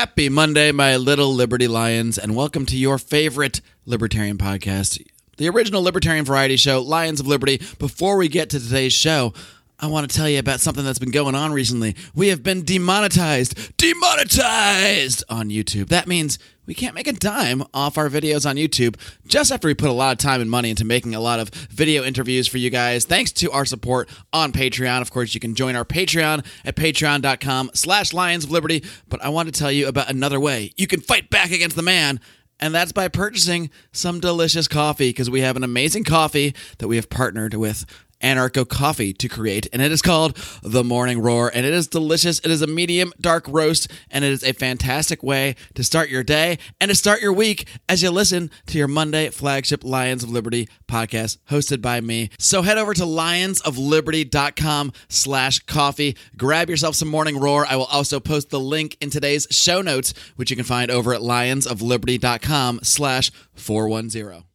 Happy Monday, my little Liberty Lions, and welcome to your favorite libertarian podcast, the original libertarian variety show, Lions of Liberty. Before we get to today's show, I want to tell you about something that's been going on recently. We have been demonetized, demonetized on YouTube. That means we can't make a dime off our videos on YouTube just after we put a lot of time and money into making a lot of video interviews for you guys. Thanks to our support on Patreon. Of course, you can join our Patreon at patreon.com slash Lions of Liberty. But I want to tell you about another way you can fight back against the man and that's by purchasing some delicious coffee because we have an amazing coffee that we have partnered with Anarcho Coffee to create, and it is called The Morning Roar, and it is delicious. It is a medium dark roast, and it is a fantastic way to start your day and to start your week as you listen to your Monday flagship Lions of Liberty podcast hosted by me. So head over to lionsofliberty.com slash coffee. Grab yourself some Morning Roar. I will also post the link in today's show notes, which you can find over at lionsofliberty.com slash 410.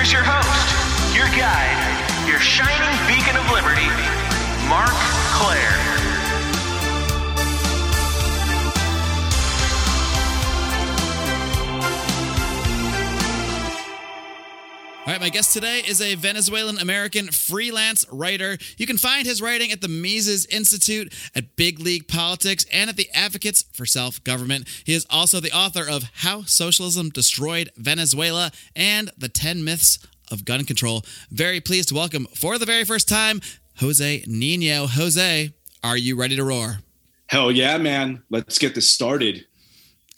Here's your host, All right, my guest today is a Venezuelan American freelance writer. You can find his writing at the Mises Institute, at Big League Politics, and at the Advocates for Self Government. He is also the author of How Socialism Destroyed Venezuela and The 10 Myths of Gun Control. Very pleased to welcome for the very first time Jose Nino. Jose, are you ready to roar? Hell yeah, man. Let's get this started.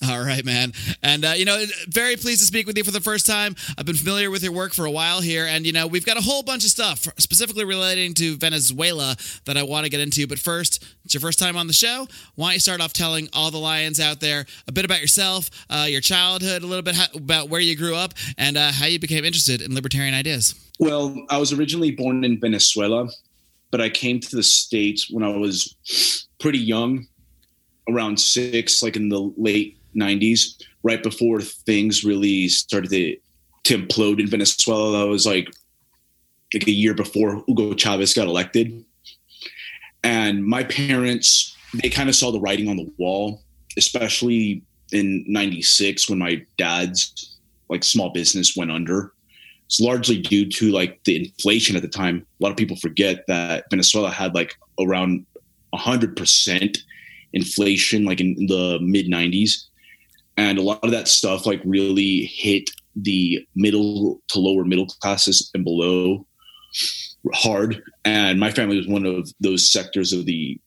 All right, man. And, uh, you know, very pleased to speak with you for the first time. I've been familiar with your work for a while here. And, you know, we've got a whole bunch of stuff specifically relating to Venezuela that I want to get into. But first, it's your first time on the show. Why don't you start off telling all the Lions out there a bit about yourself, uh, your childhood, a little bit how, about where you grew up, and uh, how you became interested in libertarian ideas? Well, I was originally born in Venezuela, but I came to the States when I was pretty young, around six, like in the late 90s, right before things really started to, to implode in Venezuela. That was like like a year before Hugo Chavez got elected. And my parents, they kind of saw the writing on the wall, especially in 96 when my dad's like small business went under. It's largely due to like the inflation at the time. A lot of people forget that Venezuela had like around 100% inflation like in the mid 90s and a lot of that stuff like really hit the middle to lower middle classes and below hard. And my family was one of those sectors of the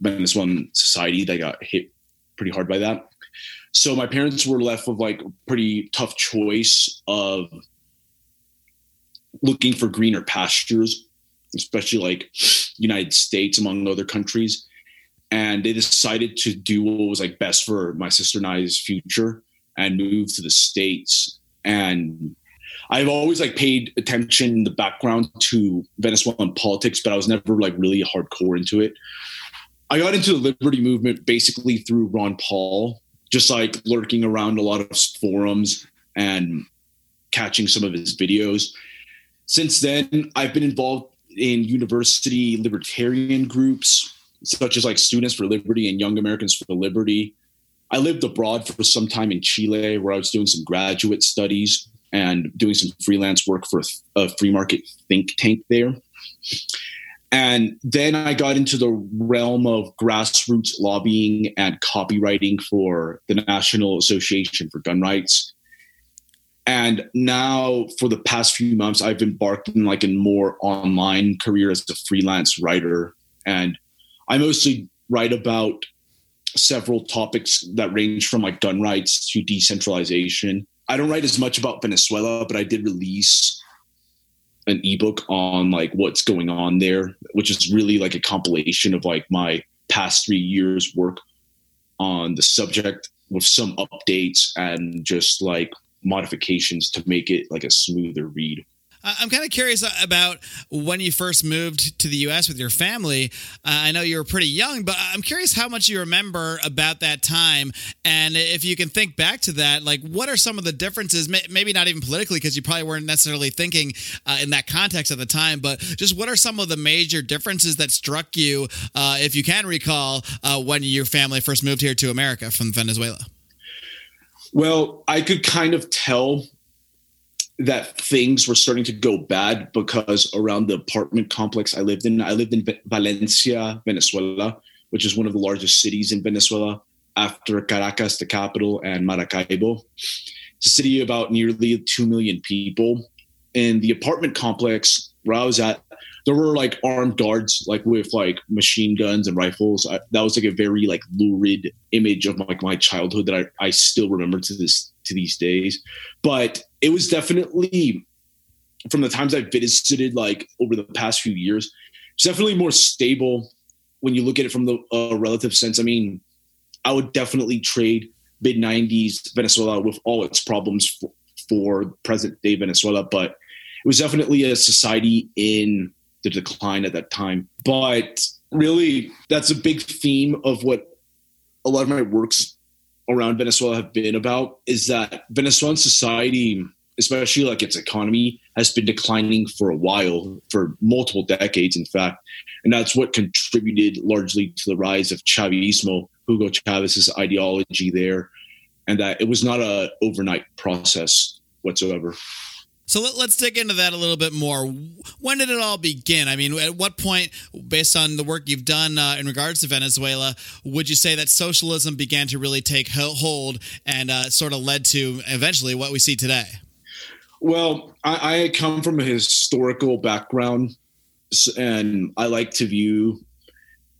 venezuelan society that got hit pretty hard by that. So my parents were left with like a pretty tough choice of looking for greener pastures especially like united states among other countries and they decided to do what was like best for my sister and I's future and move to the states. And I've always like paid attention in the background to Venezuelan politics, but I was never like really hardcore into it. I got into the liberty movement basically through Ron Paul, just like lurking around a lot of forums and catching some of his videos. Since then, I've been involved in university libertarian groups such as like Students for Liberty and Young Americans for Liberty. I lived abroad for some time in Chile where I was doing some graduate studies and doing some freelance work for a free market think tank there. And then I got into the realm of grassroots lobbying and copywriting for the National Association for Gun Rights. And now, for the past few months, I've embarked in like a more online career as a freelance writer. And I mostly write about several topics that range from like gun rights to decentralization. I don't write as much about Venezuela, but I did release an ebook on like what's going on there, which is really like a compilation of like my past three years work on the subject with some updates and just like modifications to make it like a smoother read. I'm kind of curious about when you first moved to the U.S. with your family. Uh, I know you were pretty young, but I'm curious how much you remember about that time, and if you can think back to that, like what are some of the differences? Maybe not even politically, because you probably weren't necessarily thinking uh, in that context at the time, but just what are some of the major differences that struck you, uh, if you can recall, uh, when your family first moved here to America from Venezuela? Well, I could kind of tell that things were starting to go bad because around the apartment complex I lived in, I lived in Valencia, Venezuela, which is one of the largest cities in Venezuela after Caracas, the capital, and Maracaibo. It's a city about nearly 2 million people. In the apartment complex where I was at, there were like armed guards, like with like machine guns and rifles. I, that was like a very like lurid image of like my childhood that I, I still remember to this to these days. But it was definitely from the times I've visited like over the past few years, it's definitely more stable when you look at it from the uh, relative sense. I mean, I would definitely trade mid 90s Venezuela with all its problems for, for present day Venezuela, but it was definitely a society in the decline at that time. But really, that's a big theme of what a lot of my works around Venezuela have been about is that Venezuelan society, especially like its economy, has been declining for a while, for multiple decades, in fact. And that's what contributed largely to the rise of Chavismo, Hugo Chavez's ideology there, and that it was not a overnight process whatsoever. So let, us dig into that a little bit more. When did it all begin? I mean, at what point, based on the work you've done uh, in regards to Venezuela, would you say that socialism began to really take hold and uh, sort of led to eventually what we see today? Well, I, I come from a historical background, and I like to view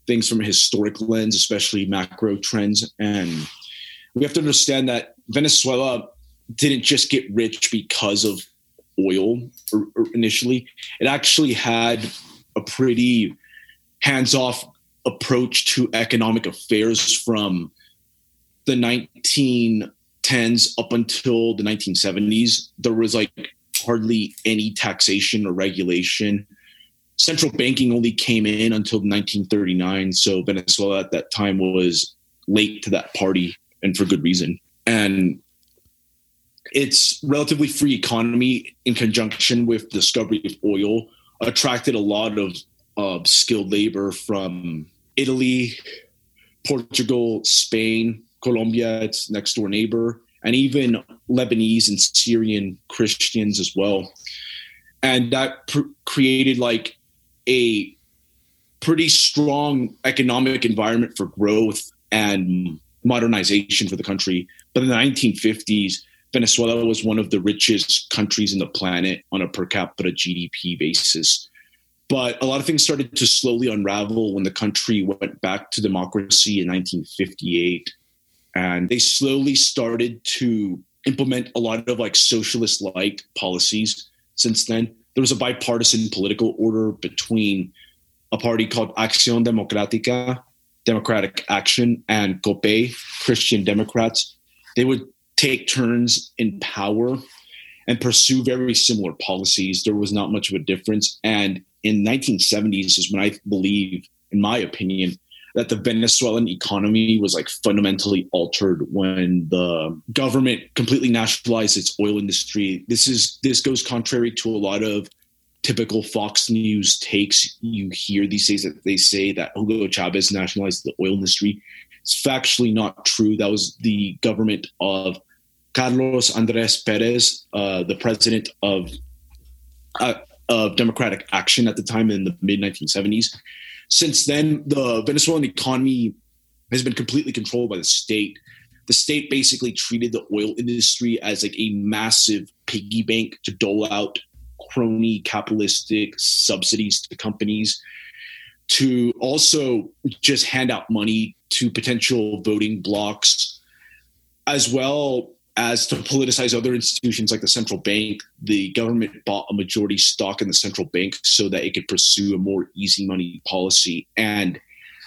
things from a historic lens, especially macro trends. And we have to understand that Venezuela didn't just get rich because of oil initially. It actually had a pretty hands off approach to economic affairs from the 1910s up until the 1970s. There was like hardly any taxation or regulation. Central banking only came in until 1939. So Venezuela at that time was late to that party and for good reason. And its relatively free economy in conjunction with discovery of oil attracted a lot of uh, skilled labor from Italy, Portugal, Spain, Colombia, its next door neighbor, and even Lebanese and Syrian Christians as well. And that pr- created like a pretty strong economic environment for growth and modernization for the country. But in the 1950s, Venezuela was one of the richest countries in the planet on a per capita GDP basis. But a lot of things started to slowly unravel when the country went back to democracy in 1958. And they slowly started to implement a lot of like socialist like policies since then. There was a bipartisan political order between a party called Acción Democrática, Democratic Action, and COPEI, Christian Democrats. They would take turns in mm. power and pursue very similar policies. There was not much of a difference. And in 1970s is when I believe, in my opinion, that the Venezuelan economy was like fundamentally altered when the government completely nationalized its oil industry. This is this goes contrary to a lot of typical Fox News takes you hear these days that they say that Hugo Chavez nationalized the oil industry. It's factually not true. That was the government of Carlos Andres Perez, uh, the president of uh, of Democratic Action at the time in the mid 1970s. Since then, the Venezuelan economy has been completely controlled by the state. The state basically treated the oil industry as like a massive piggy bank to dole out crony capitalistic subsidies to companies, to also just hand out money to potential voting blocks, as well as to politicize other institutions like the central bank, the government bought a majority stock in the central bank so that it could pursue a more easy money policy. And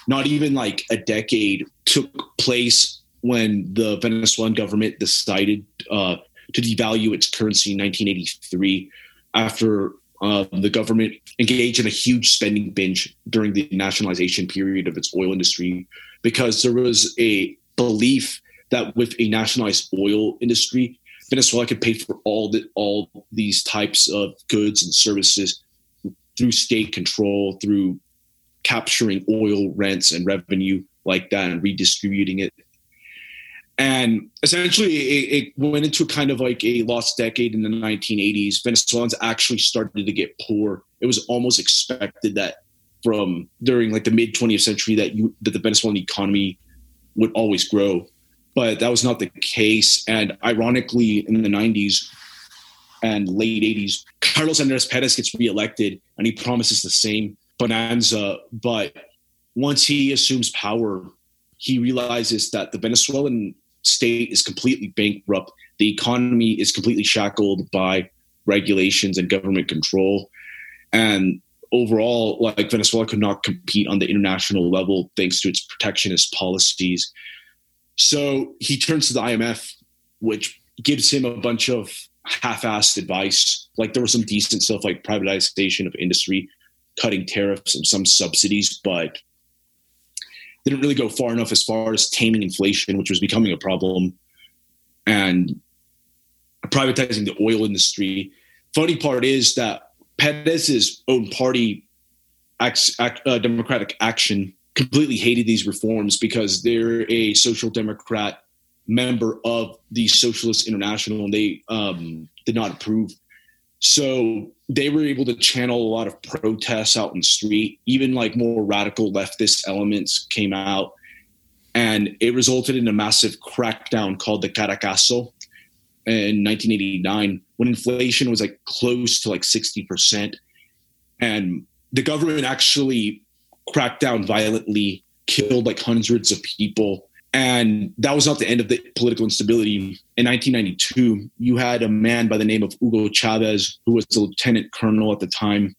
not even like a decade took place when the Venezuelan government decided uh, to devalue its currency in 1983. after uh, the government engaged in a huge spending binge during the nationalization period of its oil industry because there was a belief that with a nationalized oil industry, Venezuela could pay for all the, all these types of goods and services through state control, through capturing oil rents and revenue like that and redistributing it. And essentially, it, it, went into kind of like a lost decade in the 1980s. Venezuelans actually started to get poor. It was almost expected that from during like the mid 20th century that you that the Venezuelan economy would always grow, but that was not the case. And ironically, in the 90s and late 80s, Carlos Andres Perez gets reelected, and he promises the same bonanza. But once he assumes power, he realizes that the Venezuelan state is completely bankrupt. The economy is completely shackled by regulations and government control. And overall, like Venezuela could not compete on the international level thanks to its protectionist policies. So he turns to the IMF, which gives him a bunch of half-assed advice. Like there was some decent stuff like privatization of industry, cutting tariffs and some subsidies, but didn't really go far enough as far as taming inflation, which was becoming a problem, and privatizing the oil industry. Funny part is that Perez's own party, uh, Democratic Action, completely hated these reforms because they're a social democrat member of the Socialist International, and they um, did not approve. So they were able to channel a lot of protests out in the street. Even like more radical leftist elements came out, and it resulted in a massive crackdown called the Caracazo in 1989, when inflation was like close to like 60 percent, and the government actually cracked down violently, killed like hundreds of people. And that was not the end of the political instability. In 1992, you had a man by the name of Hugo Chavez, who was the lieutenant colonel at the time,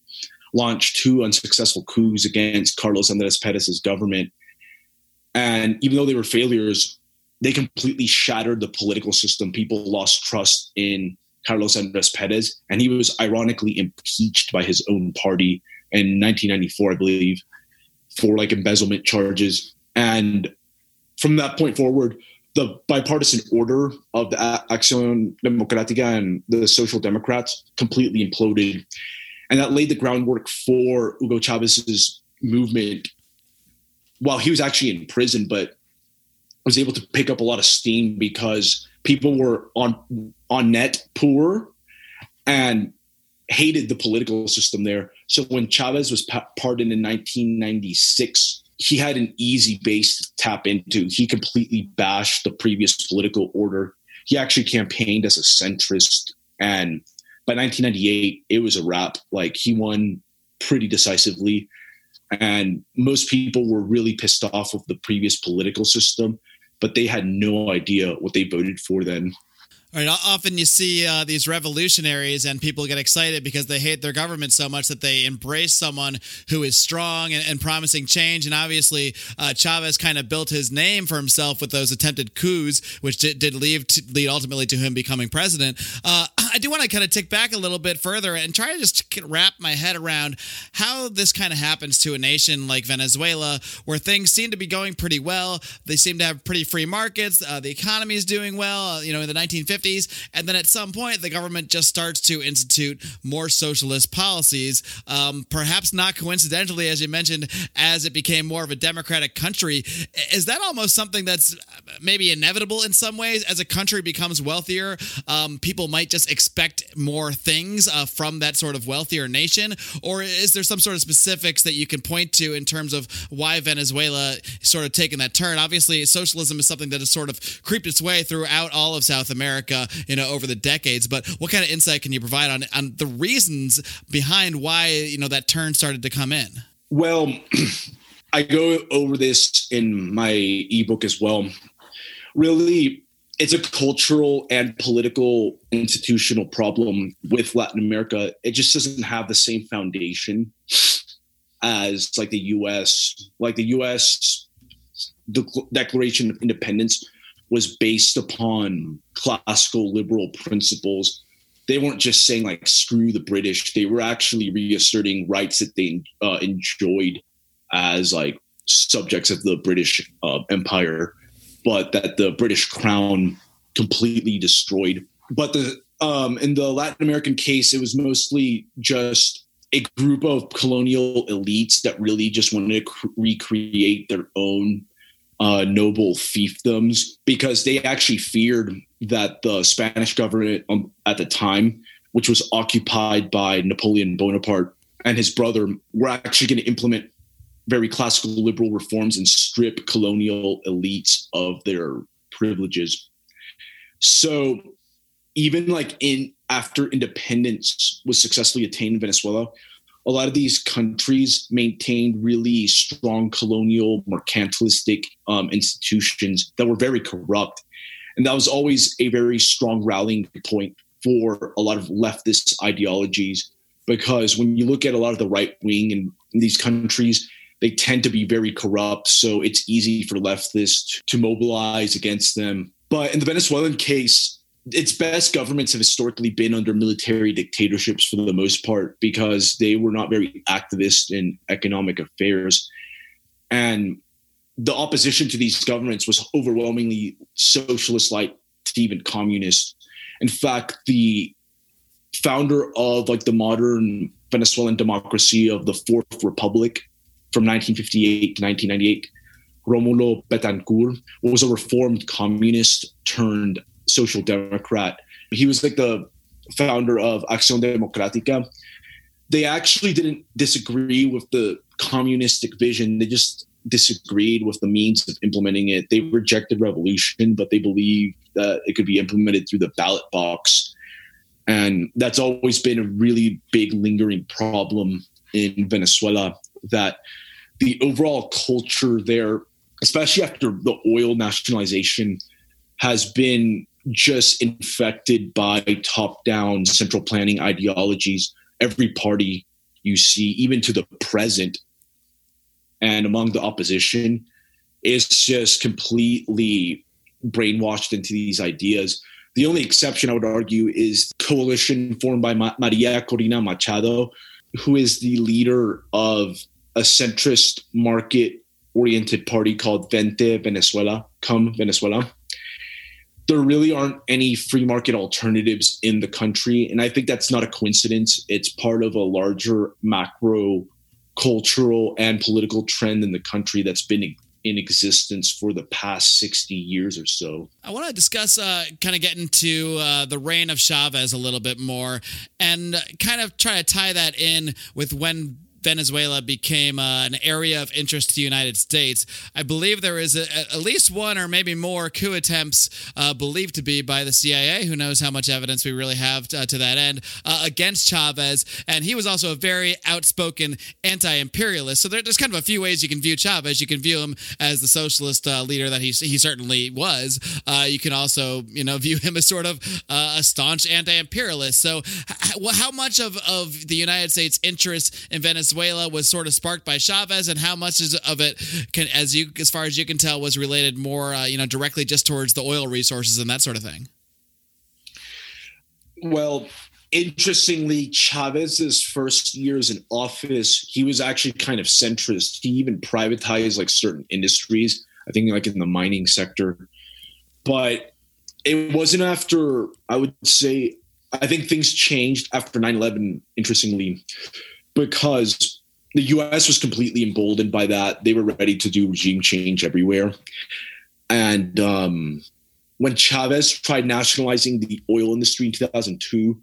launched two unsuccessful coups against Carlos Andres Perez's government. And even though they were failures, they completely shattered the political system. People lost trust in Carlos Andres Perez, and he was ironically impeached by his own party in 1994, I believe for like embezzlement charges. And from that point forward, the bipartisan order of the Acción Democrática and the Social Democrats completely imploded. And that laid the groundwork for Hugo Chavez's movement while he was actually in prison, but was able to pick up a lot of steam because people were on on net poor and hated the political system there. So when Chavez was pardoned in 1996, he had an easy base to tap into. He completely bashed the previous political order. He actually campaigned as a centrist. And by 1998, it was a wrap. Like he won pretty decisively. And most people were really pissed off with the previous political system, but they had no idea what they voted for then. Right. Often you see uh, these revolutionaries and people get excited because they hate their government so much that they embrace someone who is strong and, and promising change. And obviously, uh, Chavez kind of built his name for himself with those attempted coups, which did, did lead, to, lead ultimately to him becoming president. Uh, I do want to kind of tick back a little bit further and try to just wrap my head around how this kind of happens to a nation like Venezuela, where things seem to be going pretty well. They seem to have pretty free markets. Uh, the economy is doing well. You know, in the 1950s, And then at some point, the government just starts to institute more socialist policies. Um, perhaps not coincidentally, as you mentioned, as it became more of a democratic country. Is that almost something that's maybe inevitable in some ways? As a country becomes wealthier, um, people might just expect more things uh, from that sort of wealthier nation? Or is there some sort of specifics that you can point to in terms of why Venezuela sort of taken that turn? Obviously, socialism is something that has sort of creeped its way throughout all of South America you know, over the decades. But what kind of insight can you provide on on the reasons behind why you know that turn started to come in? Well, I go over this in my ebook as well. Really, it's a cultural and political institutional problem with Latin America. It just doesn't have the same foundation as like the US. Like the US, the Declaration of Independence was based upon classical liberal principles they weren't just saying like screw the British. They were actually reasserting rights that they uh, enjoyed as like subjects of the British uh, Empire, but that the British Crown completely destroyed. But the um, in the Latin American case, it was mostly just a group of colonial elites that really just wanted to cr- recreate their own uh, noble fiefdoms because they actually feared that the Spanish government um, at the time, which was occupied by Napoleon Bonaparte and his brother, were actually going to implement very classical liberal reforms and strip colonial elites of their privileges. So even like in after independence was successfully attained in Venezuela, a lot of these countries maintained really strong colonial mercantilistic um, institutions that were very corrupt. And that was always a very strong rallying point for a lot of leftist ideologies. Because when you look at a lot of the right wing in, in these countries, they tend to be very corrupt. So it's easy for leftists to mobilize against them. But in the Venezuelan case, its best governments have historically been under military dictatorships for the most part because they were not very activist in economic affairs. And the opposition to these governments was overwhelmingly socialist like even communist. In fact, the founder of like the modern Venezuelan democracy of the Fourth Republic from 1958 to 1998, Romulo Betancourt was a reformed communist turned social democrat. He was like the founder of Acción Democrática. They actually didn't disagree with the communistic vision. They just disagreed with the means of implementing it. They rejected revolution, but they believed that it could be implemented through the ballot box. And that's always been a really big lingering problem in Venezuela that the overall culture there, especially after the oil nationalization, has been just infected by top down central planning ideologies. Every party you see, even to the present, and among the opposition, is just completely brainwashed into these ideas. The only exception I would argue is coalition formed by Maria Corina Machado, who is the leader of a centrist market oriented party called Vente Venezuela, Come Venezuela there really aren't any free market alternatives in the country. And I think that's not a coincidence. It's part of a larger macro cultural and political trend in the country that's been in existence for the past 60 years or so. I want to discuss, uh, kind of get into uh, the reign of Chavez a little bit more and kind of try to tie that in with when Venezuela became uh, an area of interest to the United States. I believe there is a, at least one or maybe more coup attempts uh, believed to be by the CIA. Who knows how much evidence we really have to, uh, to that end uh, against Chavez. And he was also a very outspoken anti-imperialist. So there, there's kind of a few ways you can view Chavez. You can view him as the socialist uh, leader that he he certainly was. You can also you know view him as sort of a staunch anti-imperialist. So h- how much of of the United States interest in Venezuela Venezuela was sort of sparked by Chavez, and how much of it, can, as you as far as you can tell, was related more, uh, you know, directly just towards the oil resources and that sort of thing. Well, interestingly, Chavez's first years in office, he was actually kind of centrist. He even privatized like certain industries. I think like in the mining sector, but it wasn't after I would say I think things changed after 9/11 interestingly because the US was completely emboldened by that. They were ready to do regime change everywhere. And um, when Chavez tried nationalizing the oil industry in 2002,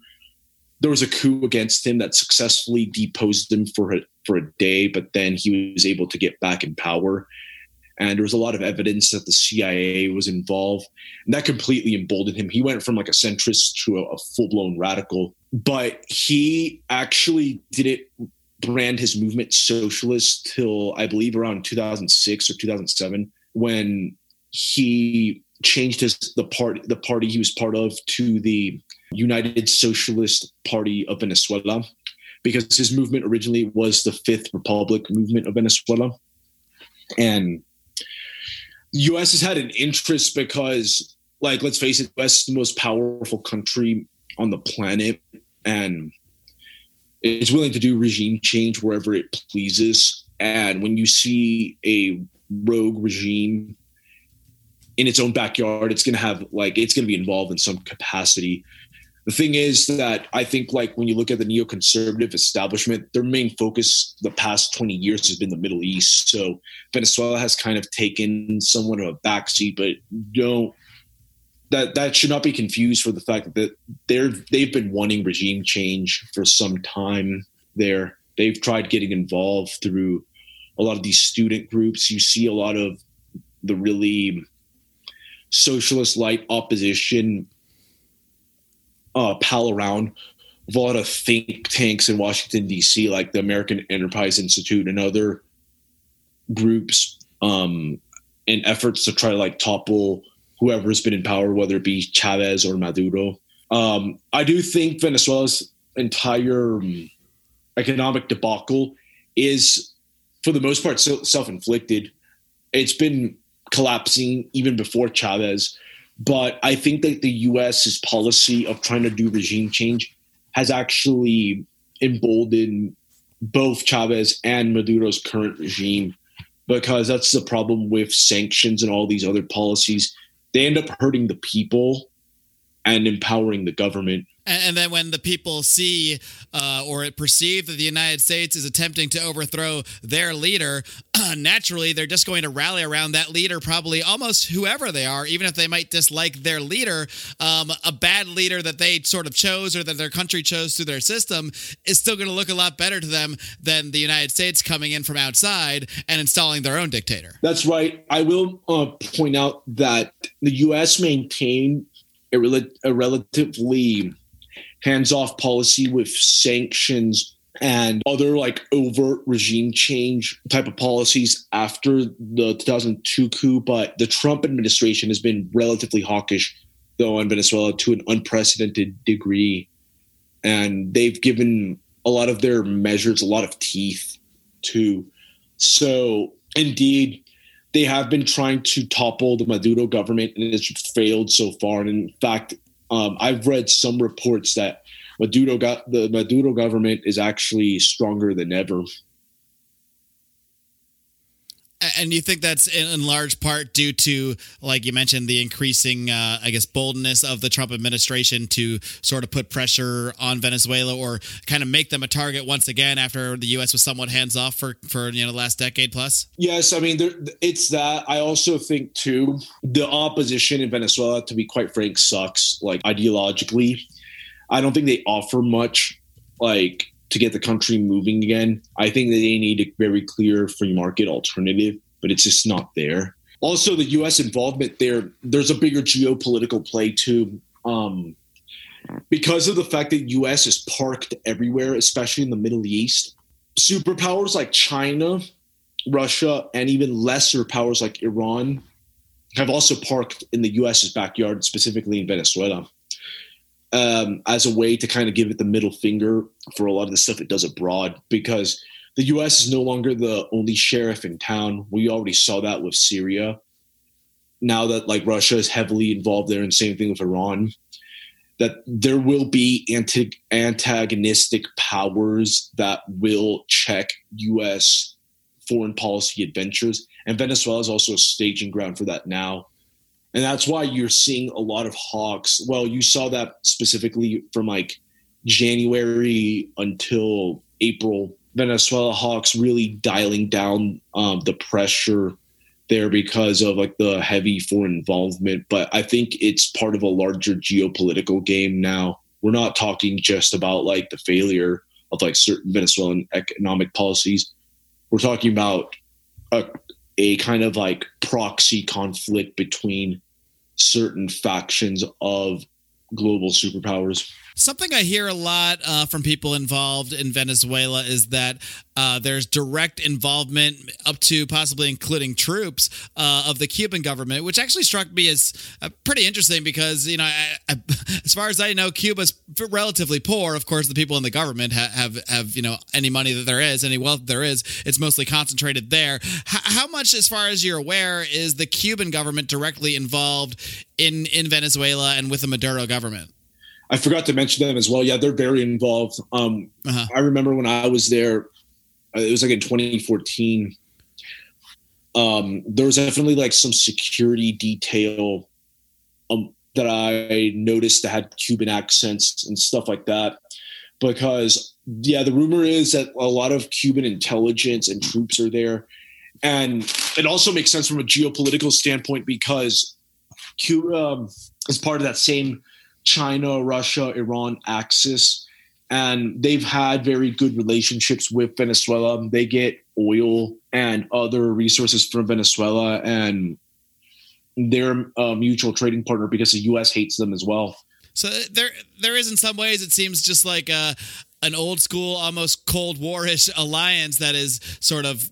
there was a coup against him that successfully deposed him for a, for a day, but then he was able to get back in power. And there was a lot of evidence that the CIA was involved, and that completely emboldened him. He went from like a centrist to a, a full blown radical but he actually didn't brand his movement socialist till I believe around 2006 or 2007 when he changed his the party the party he was part of to the United Socialist Party of Venezuela because his movement originally was the Fifth Republic movement of Venezuela and US has had an interest because like let's face it US is the most powerful country on the planet and is willing to do regime change wherever it pleases. And when you see a rogue regime in its own backyard, it's going to have like it's going to be involved in some capacity. The thing is that I think like when you look at the neoconservative establishment, their main focus the past 20 years has been the Middle East. So Venezuela has kind of taken somewhat of a backseat, but don't that that should not be confused for the fact that they're they've been wanting regime change for some time there. They've tried getting involved through a lot of these student groups. You see a lot of the really socialist light opposition uh, pal around with a lot of think tanks in Washington D.C., like the American Enterprise Institute and other groups, um, in efforts to try to like topple whoever's been in power, whether it be Chavez or Maduro. Um, I do think Venezuela's entire um, economic debacle is, for the most part, self-inflicted. It's been collapsing even before Chavez. But I think that the U.S.'s policy of trying to do regime change has actually emboldened both Chavez and Maduro's current regime because that's the problem with sanctions and all these other policies. They end up hurting the people and empowering the government. And, then when the people see uh, or perceive that the United States is attempting to overthrow their leader, uh, naturally they're just going to rally around that leader, probably almost whoever they are, even if they might dislike their leader. Um, a bad leader that they sort of chose or that their country chose through their system is still going to look a lot better to them than the United States coming in from outside and installing their own dictator. That's right. I will uh, point out that the U.S. maintained a, rel- a relatively hands-off policy with sanctions and other like overt regime change type of policies after the 2002 coup but the trump administration has been relatively hawkish though on venezuela to an unprecedented degree. And they've given a lot of their measures a lot of teeth too. So indeed they have been trying to topple the maduro government and it's failed so far. And in fact um, I've read some reports that Maduro got the Maduro government is actually stronger than ever. And you think that's in large part due to, like you mentioned, the increasing, uh, I guess, boldness of the Trump administration to sort of put pressure on Venezuela or kind of make them a target once again after the U.S. was somewhat hands off for for you know the last decade plus. Yes, I mean there, it's that. I also think too the opposition in Venezuela, to be quite frank, sucks. Like ideologically, I don't think they offer much. Like to get the country moving again. I think that they need a very clear free market alternative, but it's just not there. Also, the U.S. involvement there, there's a bigger geopolitical play too. Um, because of the fact that U.S. is parked everywhere, especially in the Middle East, superpowers like China, Russia, and even lesser powers like Iran have also parked in the U.S.'s backyard, specifically in Venezuela um, as a way to kind of give it the middle finger for a lot of the stuff it does abroad because the U.S. is no longer the only sheriff in town. We already saw that with Syria. Now that like Russia is heavily involved there, and same thing with Iran, that there will be anti- antagonistic powers that will check U.S. foreign policy adventures, and Venezuela is also a staging ground for that now and that's why you're seeing a lot of hawks. Well, you saw that specifically from like January until April. Venezuela hawks really dialing down um, the pressure there because of like the heavy foreign involvement. But I think it's part of a larger geopolitical game now. We're not talking just about like the failure of like certain Venezuelan economic policies. We're talking about a, a kind of like proxy conflict between certain factions of global superpowers. Something I hear a lot uh, from people involved in Venezuela is that uh, there's direct involvement, up to possibly including troops uh, of the Cuban government, which actually struck me as uh, pretty interesting because, you know, I, I, as far as I know, Cuba's relatively poor. Of course, the people in the government have, have, have you know, any money that there is, any wealth there is, it's mostly concentrated there. H- how much, as far as you're aware, is the Cuban government directly involved in, in Venezuela and with the Maduro government? I forgot to mention them as well. Yeah, they're very involved. Um, Uh-huh. I remember when I was there, uh, it was like in 2014. Um, there was definitely like some security detail um, that I noticed that had Cuban accents and stuff like that. Because yeah, the rumor is that a lot of Cuban intelligence and troops are there, and it also makes sense from a geopolitical standpoint because Cuba um, is part of that same China, Russia, Iran axis, and they've had very good relationships with Venezuela. They get oil and other resources from Venezuela, and they're a mutual trading partner because the U.S. hates them as well. So there, there is in some ways it seems just like a, an old school, almost Cold Warish alliance that is sort of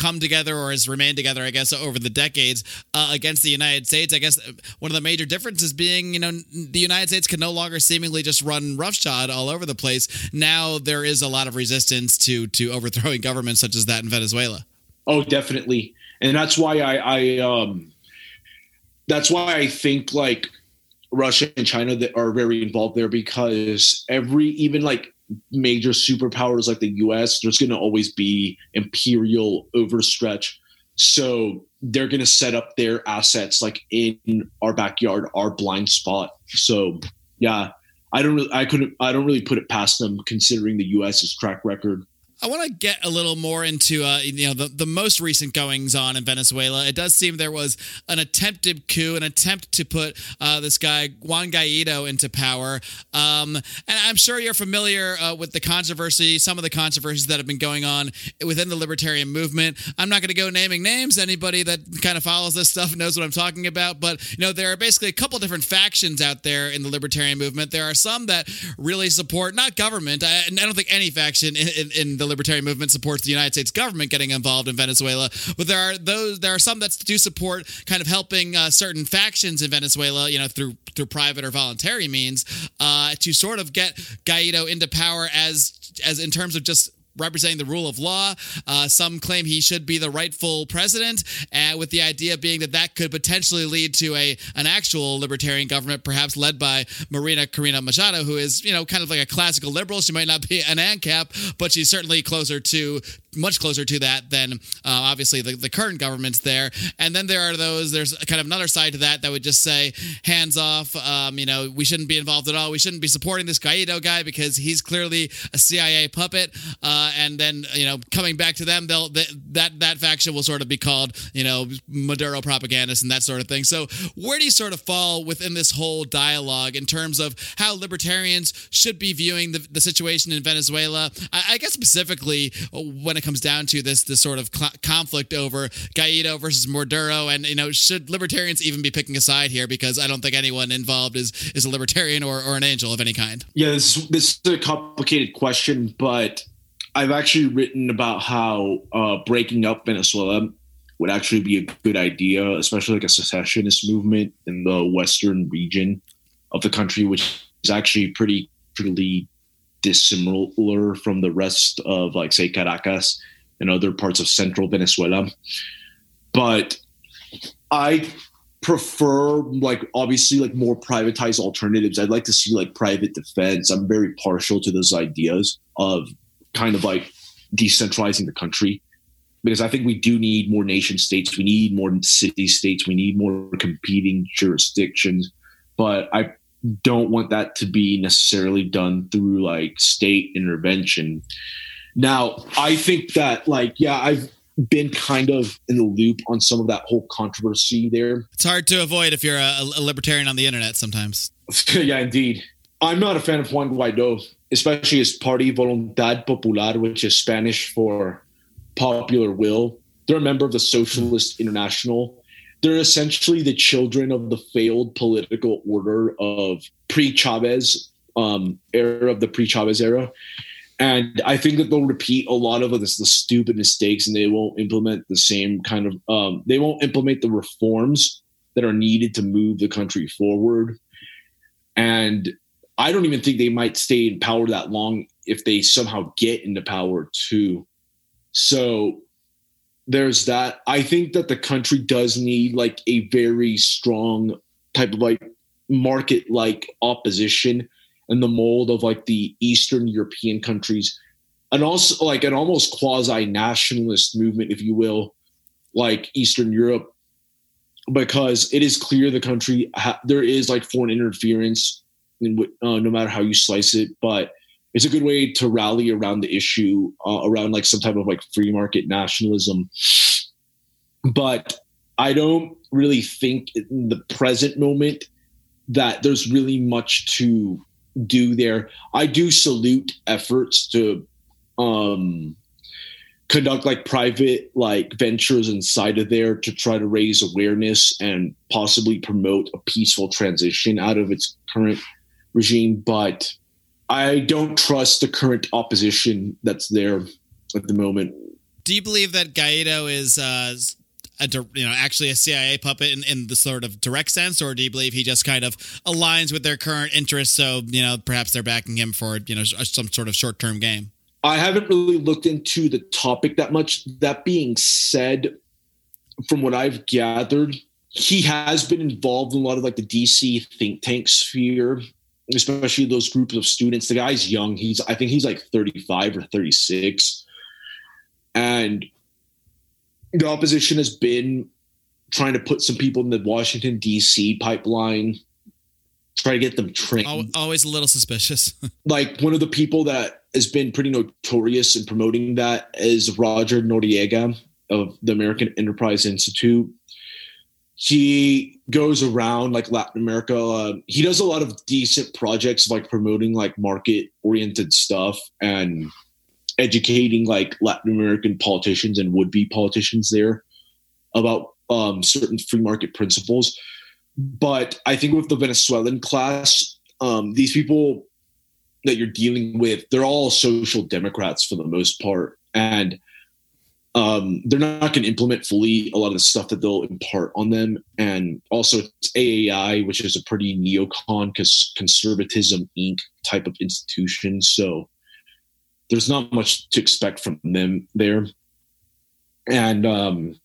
come together or has remained together, I guess, over the decades uh, against the United States. I guess one of the major differences being, you know, the United States can no longer seemingly just run roughshod all over the place. Now there is a lot of resistance to to overthrowing governments such as that in Venezuela. Oh, definitely, and that's why I, I um, that's why I think like Russia and China that are very involved there because every even like major superpowers like the US, there's going to always be imperial overstretch. So they're going to set up their assets like in our backyard, our blind spot. So yeah, I don't really, I couldn't, I don't really put it past them considering the US's track record. I want to get a little more into uh, you know the, the most recent goings on in Venezuela. It does seem there was an attempted coup, an attempt to put uh, this guy Juan Guaido into power. Um, and I'm sure you're familiar uh, with the controversy, some of the controversies that have been going on within the libertarian movement. I'm not going to go naming names. Anybody that kind of follows this stuff knows what I'm talking about. But you know there are basically a couple different factions out there in the libertarian movement. There are some that really support not government. I, I don't think any faction in, in, in the libertarian movement supports the United States government getting involved in Venezuela, but there are those there are some that do support kind of helping uh, certain factions in Venezuela, you know, through through private or voluntary means, uh, to sort of get Guaido into power as as in terms of just representing the rule of law. Uh, some claim he should be the rightful president, uh, with the idea being that that could potentially lead to a an actual libertarian government, perhaps led by Marina Corina Machado, who is you know kind of like a classical liberal. She might not be an ANCAP, but she's certainly closer to much closer to that than uh, obviously the, the current government's there. And then there are those. There's kind of another side to that that would just say hands off. Um, you know, we shouldn't be involved at all. We shouldn't be supporting this Guaido guy because he's clearly a CIA puppet. Uh, and then you know, coming back to them, they'll they, that that faction will sort of be called you know Maduro propagandists and that sort of thing. So where do you sort of fall within this whole dialogue in terms of how libertarians should be viewing the, the situation in Venezuela? I, I guess specifically when it comes down to this this sort of cl- conflict over Guaido versus Maduro, and you know, should libertarians even be picking a side here? Because I don't think anyone involved is is a libertarian or, or an angel of any kind. Yeah, this, this is a complicated question, but I've actually written about how uh, breaking up Venezuela would actually be a good idea, especially like a secessionist movement in the western region of the country, which is actually pretty pretty dissimilar from the rest of like say Caracas and other parts of central Venezuela. But I prefer like obviously like more privatized alternatives. I'd like to see like private defense. I'm very partial to those ideas of kind of like decentralizing the country because I think we do need more nation states. We need more city states. We need more competing jurisdictions. But I don't want that to be necessarily done through like state intervention. Now, I think that like, yeah, I've been kind of in the loop on some of that whole controversy there. It's hard to avoid if you're a, a libertarian on the internet sometimes. yeah, indeed. I'm not a fan of Juan Guaido, especially his party Voluntad Popular, which is Spanish for popular will. They're a member of the Socialist International. They're essentially the children of the failed political order of pre-Chavez um, era of the pre-Chavez era. And I think that they'll repeat a lot of this, the stupid mistakes, and they won't implement the same kind of. Um, they won't implement the reforms that are needed to move the country forward. And I don't even think they might stay in power that long if they somehow get into power too. So there's that. I think that the country does need like a very strong type of like market like opposition. in the mold of like the Eastern European countries, and also like an almost quasi nationalist movement, if you will, like Eastern Europe, because it is clear the country ha- there is like foreign interference, in, uh, no matter how you slice it, but it's a good way to rally around the issue uh, around like some type of like free market nationalism. But i don't really think in the present moment that there's really much to do there. I do salute efforts to um conduct like private like ventures inside of there to try to raise awareness and possibly promote a peaceful transition out of its current regime. But I don't trust the current opposition that's there at the moment. Do you believe that Guaido is uh, a you know actually a CIA puppet in, in the sort of direct sense, or do you believe he just kind of aligns with their current interests? So you know perhaps they're backing him for you know some sort of short term game. I haven't really looked into the topic that much. That being said, from what I've gathered, he has been involved in a lot of like the DC think tank sphere especially those groups of students. The guy's young. He's I think he's like 35 or 36. And the opposition has been trying to put some people in the Washington D.C. pipeline, try to get them trained. Always a little suspicious. like one of the people that has been pretty notorious in promoting that is Roger Noriega of the American Enterprise Institute he goes around like Latin America. Uh, he does a lot of decent projects like promoting like market oriented stuff and educating like Latin American politicians and would be politicians there about um, certain free market principles. But I think with the Venezuelan class, um, these people that you're dealing with, they're all social democrats for the most part. And um, they're not going to implement fully a lot of the stuff that they'll impart on them. And also, it's AEI, which is a pretty neocon conservatism Inc. type of institution. So there's not much to expect from them there. And um,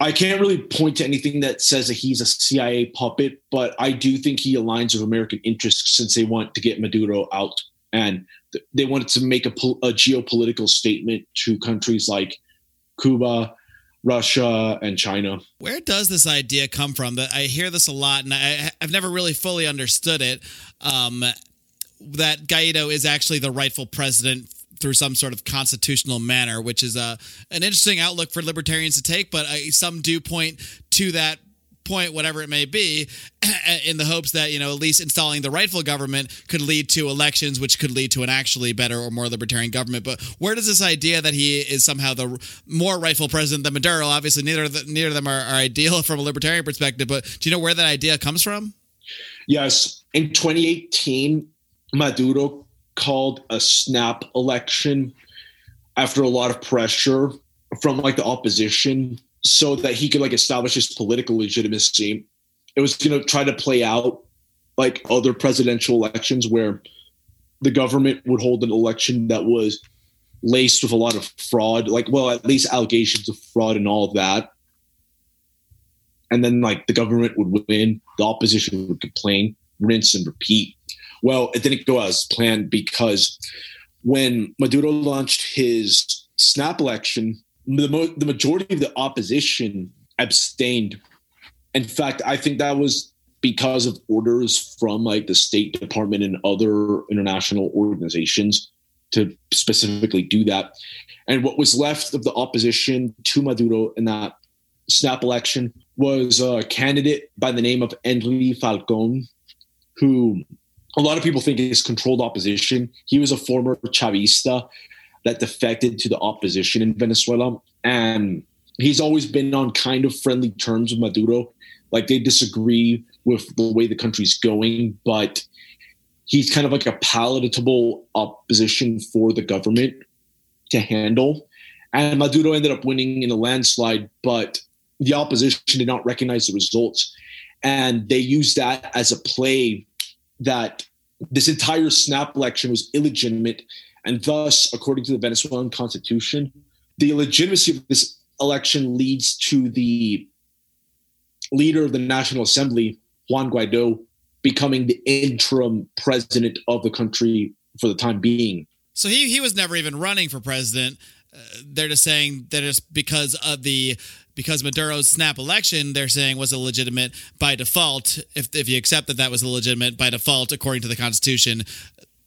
I can't really point to anything that says that he's a CIA puppet, but I do think he aligns with American interests since they want to get Maduro out and they wanted to make a, a geopolitical statement to countries like Cuba, Russia, and China. Where does this idea come from? That I hear this a lot, and I, have never really fully understood it. Um, that Guaido is actually the rightful president through some sort of constitutional manner, which is a uh, an interesting outlook for libertarians to take. But uh, some do point to that point, whatever it may be, in the hopes that, you know, at least installing the rightful government could lead to elections, which could lead to an actually better or more libertarian government. But where does this idea that he is somehow the more rightful president than Maduro, obviously neither of, the, neither of them are, are ideal from a libertarian perspective, but do you know where that idea comes from? Yes. In 2018, Maduro called a snap election after a lot of pressure from like the opposition so that he could like establish his political legitimacy. It was going to try to play out like other presidential elections where the government would hold an election that was laced with a lot of fraud, like well, at least allegations of fraud and all of that. And then like the government would win, the opposition would complain, rinse and repeat. Well, it didn't go as planned because when Maduro launched his snap election, the, mo- the majority of the opposition abstained. In fact, I think that was because of orders from like the State Department and other international organizations to specifically do that. And what was left of the opposition to Maduro in that snap election was a candidate by the name of Henri Falcón, who a lot of people think is controlled opposition. He was a former Chavista that defected to the opposition in Venezuela. And he's always been on kind of friendly terms with Maduro. Like they disagree with the way the country's going, but he's kind of like a palatable opposition for the government to handle. And Maduro ended up winning in a landslide, but the opposition did not recognize the results. And they used that as a play that this entire snap election was illegitimate and thus, according to the Venezuelan constitution, the legitimacy of this election leads to the leader of the National Assembly, Juan Guaido, becoming the interim president of the country for the time being. So he he was never even running for president. Uh, they're just saying that it's because of the because Maduro's snap election, they're saying was illegitimate by default. If if you accept that that was illegitimate by default, according to the Constitution,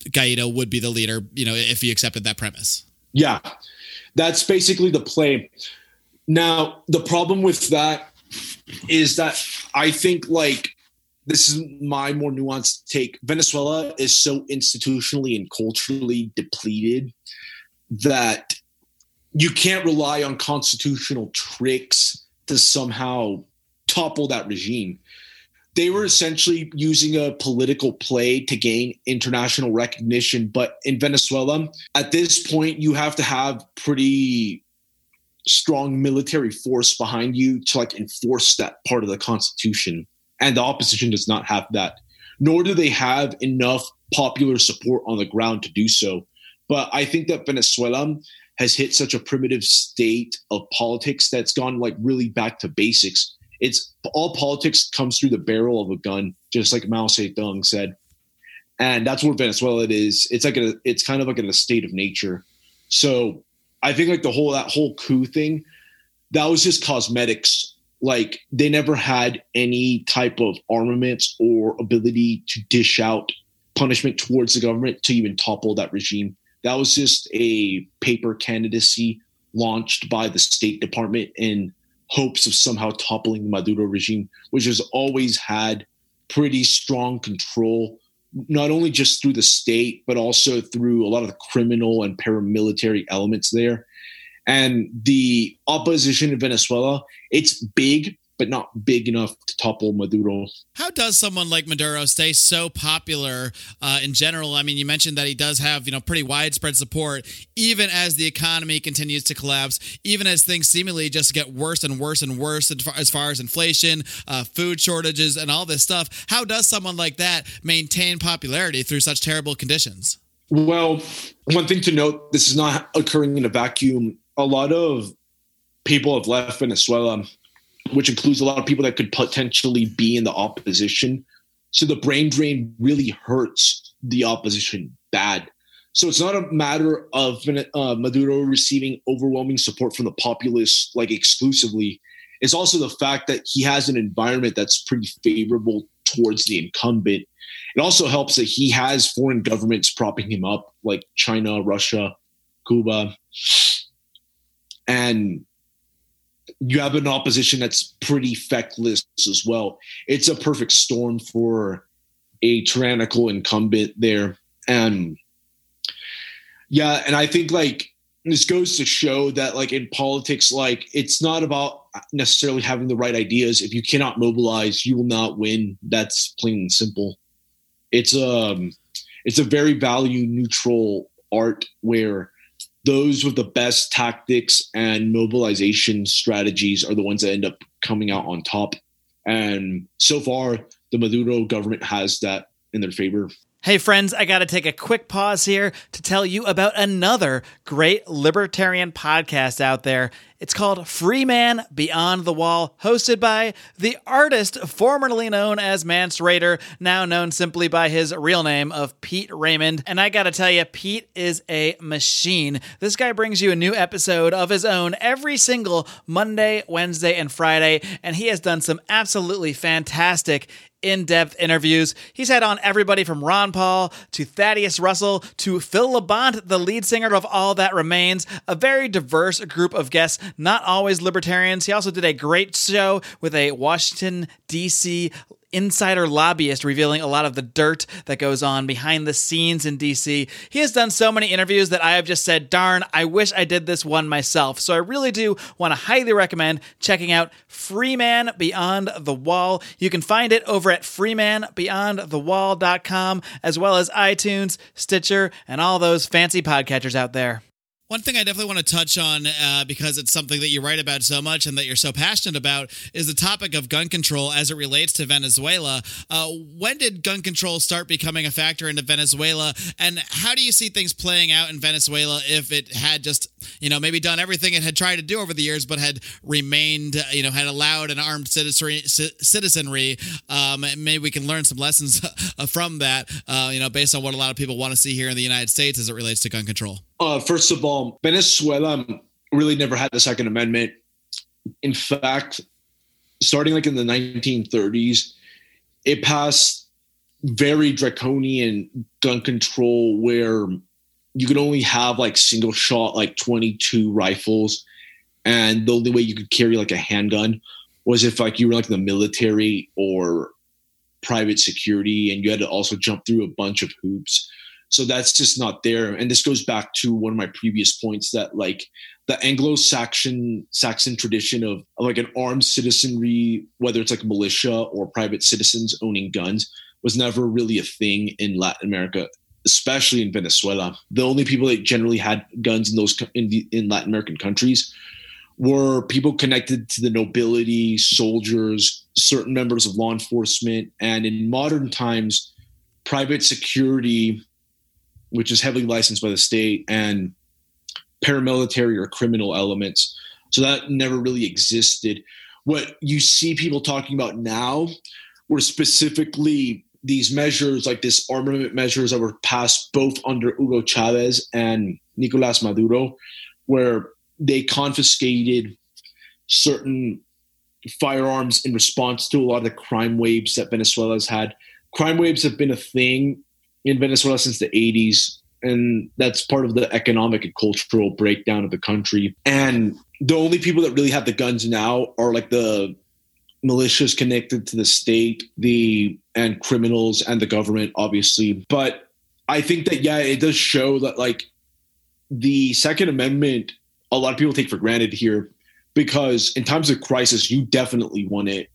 Guaido would be the leader. You know, if he accepted that premise. Yeah, that's basically the play. Now, the problem with that is that I think like this is my more nuanced take. Venezuela is so institutionally and culturally depleted that you can't rely on constitutional tricks to somehow topple that regime. They were essentially using a political play to gain international recognition. But in Venezuela, at this point, you have to have pretty strong military force behind you to like enforce that part of the constitution. And the opposition does not have that, nor do they have enough popular support on the ground to do so. But I think that Venezuela has hit such a primitive state of politics that's gone like really back to basics. It's all politics comes through the barrel of a gun, just like Mao Zedong said. And that's what Venezuela is. It's like a, it's kind of like in a state of nature. So I think like the whole that whole coup thing, that was just cosmetics. Like they never had any type of armaments or ability to dish out punishment towards the government to even topple that regime. That was just a paper candidacy launched by the State Department in hopes of somehow toppling the Maduro regime, which has always had pretty strong control, not only just through the state, but also through a lot of the criminal and paramilitary elements there. And the opposition in Venezuela, it's big, but not big enough to topple Maduro. How does someone like Maduro stay so popular uh, in general? I mean, you mentioned that he does have you know pretty widespread support, even as the economy continues to collapse, even as things seemingly just get worse and worse and worse as far as inflation, uh, food shortages, and all this stuff. How does someone like that maintain popularity through such terrible conditions? Well, one thing to note: this is not occurring in a vacuum. A lot of people have left Venezuela which includes a lot of people that could potentially be in the opposition. So the brain drain really hurts the opposition bad. So it's not a matter of uh, Maduro receiving overwhelming support from the populace, like exclusively. It's also the fact that he has an environment that's pretty favorable towards the incumbent. It also helps that he has foreign governments propping him up, like China, Russia, Cuba. And you have an opposition that's pretty feckless as well. It's a perfect storm for a tyrannical incumbent there. And yeah, and I think like this goes to show that like in politics, like it's not about necessarily having the right ideas. If you cannot mobilize, you will not win. That's plain and simple. It's um it's a very value neutral art where those with the best tactics and mobilization strategies are the ones that end up coming out on top. And so far, the Maduro government has that in their favor. Hey, friends, I got to take a quick pause here to tell you about another great libertarian podcast out there. It's called Free Man Beyond the Wall, hosted by the artist formerly known as Mance Rayder, now known simply by his real name of Pete Raymond. And I gotta tell you, Pete is a machine. This guy brings you a new episode of his own every single Monday, Wednesday, and Friday, and he has done some absolutely fantastic in depth interviews. He's had on everybody from Ron Paul to Thaddeus Russell to Phil Labonte, the lead singer of All That Remains, a very diverse group of guests, not always libertarians. He also did a great show with a Washington, D.C insider lobbyist revealing a lot of the dirt that goes on behind the scenes in DC. He has done so many interviews that I have just said, darn, I wish I did this one myself. So I really do want to highly recommend checking out Free Man Beyond the Wall. You can find it over at freemanbeyondthewall.com as well as iTunes, Stitcher, and all those fancy podcatchers out there. One thing I definitely want to touch on uh, because it's something that you write about so much and that you're so passionate about is the topic of gun control as it relates to Venezuela. Uh, when did gun control start becoming a factor into Venezuela, and how do you see things playing out in Venezuela if it had just, you know, maybe done everything it had tried to do over the years, but had remained, uh, you know, had allowed an armed citizenry? um, maybe we can learn some lessons from that, uh, you know, based on what a lot of people want to see here in the United States as it relates to gun control. Uh, first of all, Venezuela really never had the Second Amendment. In fact, starting like in the 1930s, it passed very draconian gun control where you could only have like single shot, like 22 rifles. And the only way you could carry like a handgun was if like you were like in the military or private security and you had to also jump through a bunch of hoops so that's just not there. And this goes back to one of my previous points that like the Anglo-Saxon Saxon tradition of, like an armed citizenry, whether it's like militia or private citizens owning guns, was never really a thing in Latin America, especially in Venezuela. The only people that generally had guns in those in, the, in Latin American countries were people connected to the nobility, soldiers, certain members of law enforcement, and in modern times, private security which is heavily licensed by the state, and paramilitary or criminal elements. So that never really existed. What you see people talking about now were specifically these measures, like this armament measures that were passed both under Hugo Chavez and Nicolas Maduro, where they confiscated certain firearms in response to a lot of the crime waves that Venezuela's had. Crime waves have been a thing in Venezuela since the 80s. And that's part of the economic and cultural breakdown of the country. And the only people that really have the guns now are like the militias connected to the state, the and criminals and the government, obviously. But I think that yeah, it does show that like the Second Amendment, a lot of people take for granted here because in times of crisis, you definitely want it.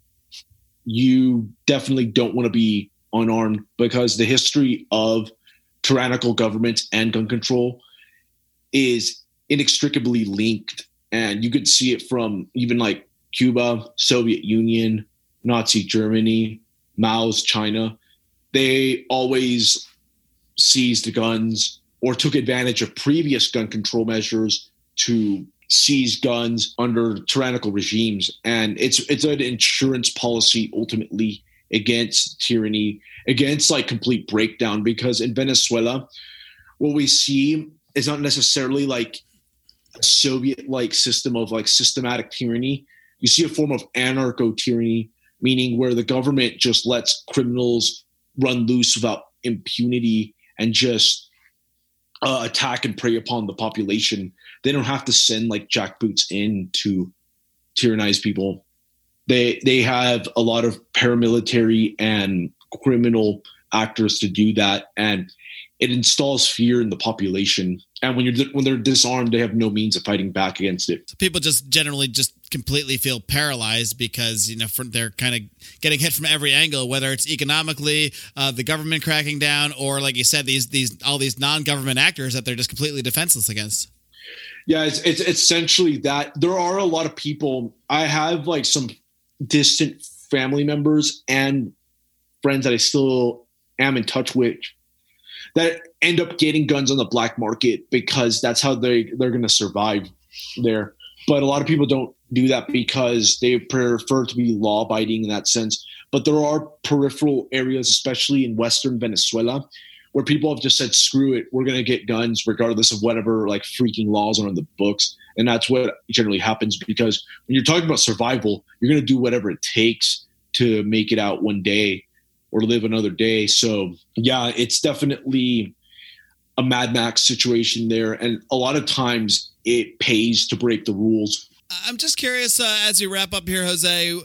You definitely don't want to be unarmed because the history of tyrannical governments and gun control is inextricably linked. And you could see it from even like Cuba, Soviet Union, Nazi Germany, Mao's China. They always seized guns or took advantage of previous gun control measures to seize guns under tyrannical regimes. And it's it's an insurance policy ultimately against tyranny, against like complete breakdown. Because in Venezuela, what we see is not necessarily like a Soviet like system of like systematic tyranny. You see a form of anarcho tyranny, meaning where the government just lets criminals run loose without impunity and just uh, attack and prey upon the population. They don't have to send like jackboots in to tyrannize people they they have a lot of paramilitary and criminal actors to do that and it installs fear in the population. And when you're when they're disarmed they have no means of fighting back against it. So people just generally just completely feel paralyzed because you know they're kind of getting hit from every angle whether it's economically uh, the government cracking down or like you said these these all these non-government actors that they're just completely defenseless against. Yeah it's, it's essentially that. There are a lot of people i have like some distant family members and friends that I still am in touch with that end up getting guns on the black market because that's how they they're going to survive there. But a lot of people don't do that because they prefer to be law abiding in that sense. But there are peripheral areas, especially in Western Venezuela, where people have just said, screw it, we're going to get guns regardless of whatever like freaking laws are on the books. And that's what generally happens because when you're talking about survival, you're going to do whatever it takes to make it out one day or live another day. So, yeah, it's definitely a Mad Max situation there. And a lot of times it pays to break the rules. I'm just curious uh, as we wrap up here, Jose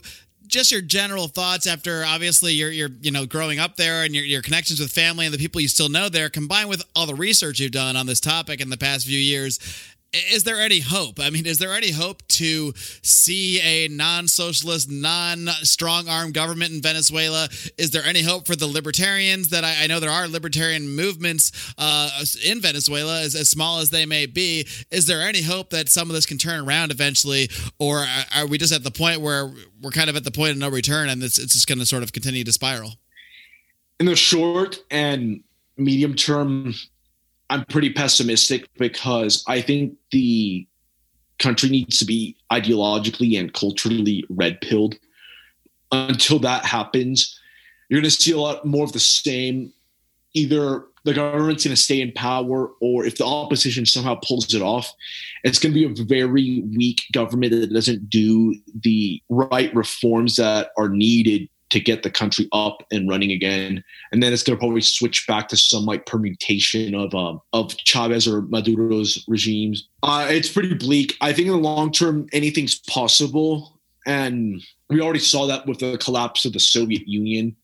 just your general thoughts after obviously you're, you're you know growing up there and your, your connections with family and the people you still know there combined with all the research you've done on this topic in the past few years is there any hope? I mean, is there any hope to see a non-socialist, non-strong-arm government in Venezuela? Is there any hope for the libertarians? That I, I know there are libertarian movements uh, in Venezuela, as, as, small as they may be. Is there any hope that some of this can turn around eventually, or are we just at the point where we're kind of at the point of no return, and it's, it's just going to sort of continue to spiral? In the short and medium term, I'm pretty pessimistic because I think the country needs to be ideologically and culturally red pilled. Until that happens, you're going to see a lot more of the same. Either the government's going to stay in power, or if the opposition somehow pulls it off, it's going to be a very weak government that doesn't do the right reforms that are needed to get the country up and running again. And then it's going to probably switch back to some like permutation of um, of Chavez or Maduro's regimes. Uh, it's pretty bleak. I think in the long term, anything's possible. And we already saw that with the collapse of the Soviet Union.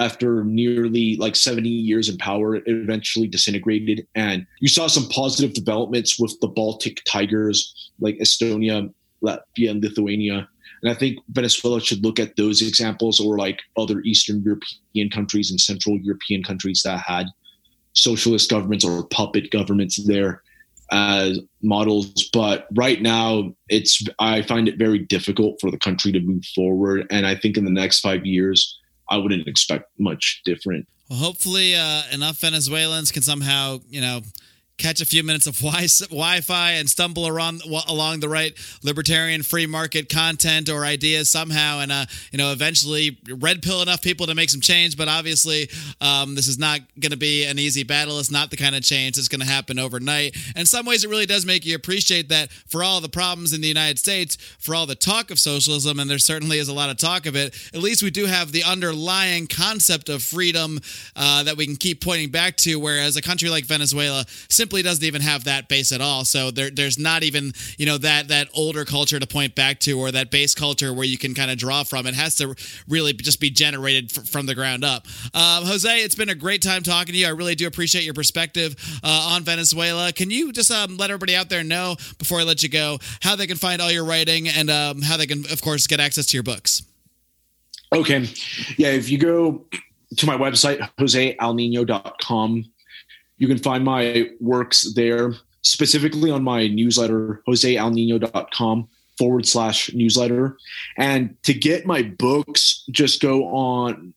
After nearly like 70 years in power, it eventually disintegrated. And you saw some positive developments with the Baltic Tigers, like Estonia, Latvia, and Lithuania and I think Venezuela should look at those examples or like other Eastern European countries and Central European countries that had socialist governments or puppet governments there as models. But right now, it's I find it very difficult for the country to move forward. And I think in the next five years, I wouldn't expect much different. Well, hopefully, uh, enough Venezuelans can somehow, you know, catch a few minutes of Wi-Fi and stumble around along the right libertarian free market content or ideas somehow, and uh, you know, eventually red pill enough people to make some change. But obviously, um, this is not going to be an easy battle. It's not the kind of change that's going to happen overnight. And in some ways, it really does make you appreciate that for all the problems in the United States, for all the talk of socialism, and there certainly is a lot of talk of it. At least we do have the underlying concept of freedom uh, that we can keep pointing back to. Whereas a country like Venezuela simply simply doesn't even have that base at all. So there, there's not even you know that that older culture to point back to, or that base culture where you can kind of draw from. It has to really just be generated f- from the ground up. Um, Jose, it's been a great time talking to you. I really do appreciate your perspective uh, on Venezuela. Can you just um, let everybody out there know before I let you go how they can find all your writing and um, how they can, of course, get access to your books? Okay. Yeah, if you go to my website, josealnino.com, you can find my works there, specifically on my newsletter, josealnino.com forward slash newsletter. And to get my books, just go on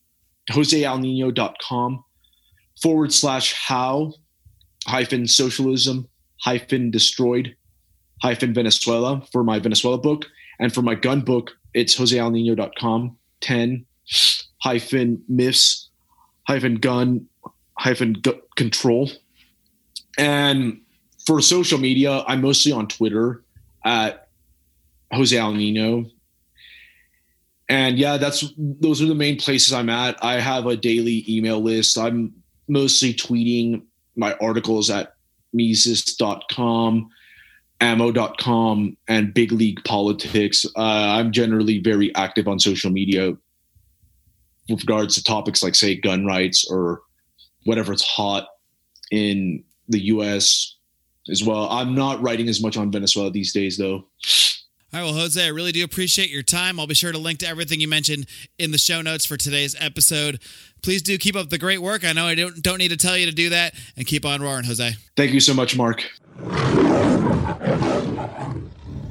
josealnino.com forward slash how hyphen socialism hyphen destroyed hyphen Venezuela for my Venezuela book. And for my gun book, it's josealnino.com 10 hyphen myths hyphen gun hyphen control. And for social media, I'm mostly on Twitter at Jose Alnino. And yeah, that's those are the main places I'm at. I have a daily email list. I'm mostly tweeting my articles at Mises.com, ammo.com, and Big League Politics. Uh, I'm generally very active on social media with regards to topics like, say, gun rights or whatever's hot in the U.S. as well. I'm not writing as much on Venezuela these days, though. All right, well, Jose, I really do appreciate your time. I'll be sure to link to everything you mentioned in the show notes for today's episode. Please do keep up the great work. I know I don't don't need to tell you to do that, and keep on roaring, Jose. Thank you so much, Marc.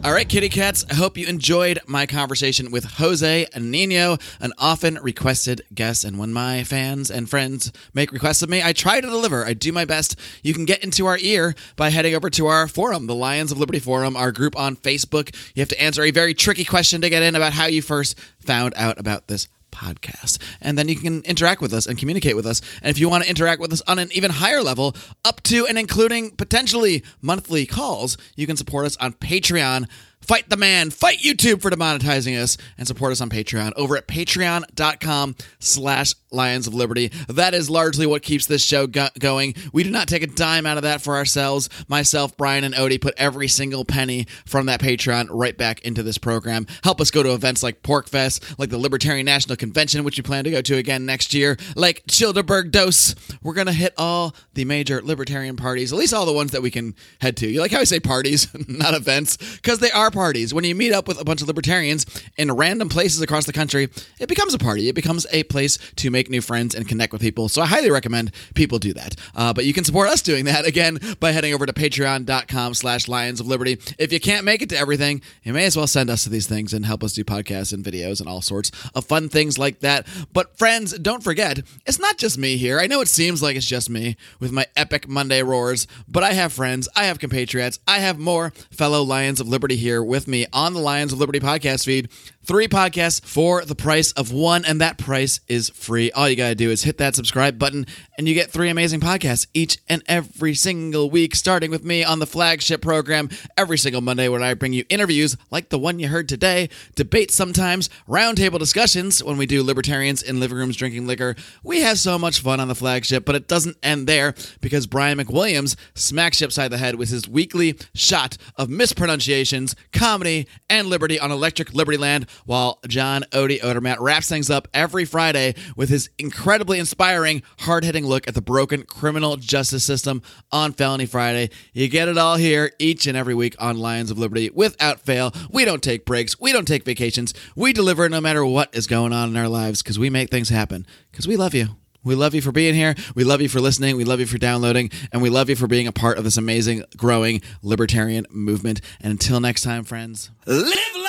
All right, kitty cats, I hope you enjoyed my conversation with Jose Nino, an often requested guest. And when my fans and friends make requests of me, I try to deliver. I do my best. You can get into our ear by heading over to our forum, the Lions of Liberty Forum, our group on Facebook. You have to answer a very tricky question to get in about how you first found out about this podcast. And then you can interact with us and communicate with us. And if you want to interact with us on an even higher level, up to and including potentially monthly calls, you can support us on Patreon fight the man, fight YouTube for demonetizing us, and support us on Patreon over at patreon.com slash Lions of Liberty. That is largely what keeps this show go- going. We do not take a dime out of that for ourselves. Myself, Brian, and Odie put every single penny from that Patreon right back into this program. Help us go to events like PorkFest, like the Libertarian National Convention, which we plan to go to again next year, like Childeberg Dose. We're going to hit all the major libertarian parties, at least all the ones that we can head to. You like how I say parties, not events? Because they are parties. When you meet up with a bunch of libertarians in random places across the country, it becomes a party. It becomes a place to make new friends and connect with people. So I highly recommend people do that. Uh, but you can support us doing that again by heading over to patreon.com slash lions of liberty. If you can't make it to everything, you may as well send us to these things and help us do podcasts and videos and all sorts of fun things like that. But friends, don't forget, it's not just me here. I know it seems like it's just me with my epic Monday roars, but I have friends, I have compatriots, I have more fellow Lions of Liberty here with me on the Lions of Liberty podcast feed. Three podcasts for the price of one, and that price is free. All you got to do is hit that subscribe button, and you get three amazing podcasts each and every single week, starting with me on the flagship program every single Monday, where I bring you interviews like the one you heard today, debates sometimes, roundtable discussions when we do libertarians in living rooms drinking liquor. We have so much fun on the flagship, but it doesn't end there because Brian McWilliams smacks you upside the head with his weekly shot of mispronunciations, comedy, and liberty on Electric Liberty Land while John Odie Odermatt wraps things up every Friday with his incredibly inspiring, hard hitting look at the broken criminal justice system on Felony Friday. You get it all here each and every week on Lions of Liberty without fail. We don't take breaks, we don't take vacations. We deliver no matter what is going on in our lives because we make things happen because we love you. We love you for being here. We love you for listening. We love you for downloading. And we love you for being a part of this amazing, growing libertarian movement. And until next time, friends, live long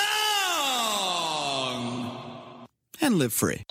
and live free.